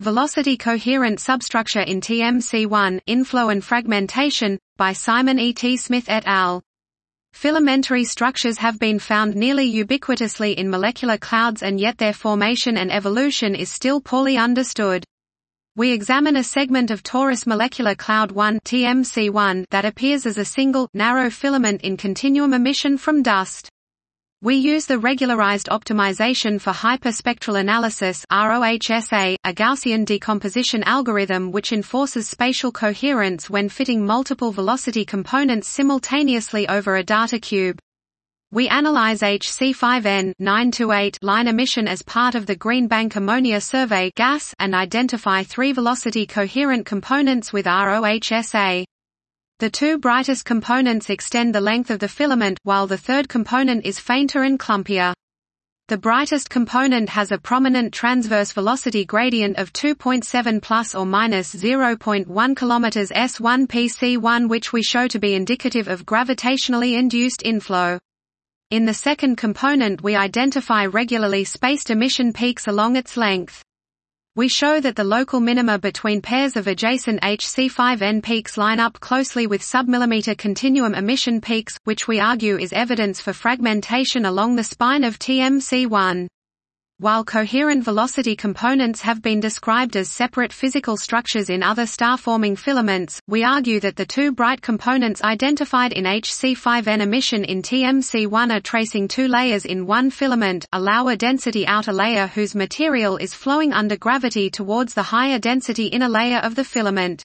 Velocity coherent substructure in TMC1, Inflow and Fragmentation, by Simon E. T. Smith et al. Filamentary structures have been found nearly ubiquitously in molecular clouds and yet their formation and evolution is still poorly understood. We examine a segment of Taurus molecular cloud 1 TMC1 that appears as a single, narrow filament in continuum emission from dust. We use the regularized optimization for hyperspectral analysis ROHSA, a Gaussian decomposition algorithm which enforces spatial coherence when fitting multiple velocity components simultaneously over a data cube. We analyze HC5N 928 line emission as part of the Green Bank Ammonia Survey gas and identify three velocity coherent components with ROHSA. The two brightest components extend the length of the filament, while the third component is fainter and clumpier. The brightest component has a prominent transverse velocity gradient of 2.7 plus or minus 0.1 km s1 pc1 which we show to be indicative of gravitationally induced inflow. In the second component we identify regularly spaced emission peaks along its length. We show that the local minima between pairs of adjacent HC5N peaks line up closely with submillimeter continuum emission peaks, which we argue is evidence for fragmentation along the spine of TMC1. While coherent velocity components have been described as separate physical structures in other star-forming filaments, we argue that the two bright components identified in HC5N emission in TMC1 are tracing two layers in one filament, a lower density outer layer whose material is flowing under gravity towards the higher density inner layer of the filament.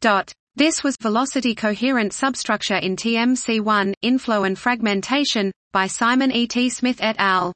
Dot. This was velocity coherent substructure in TMC1, inflow and fragmentation, by Simon E. T. Smith et al.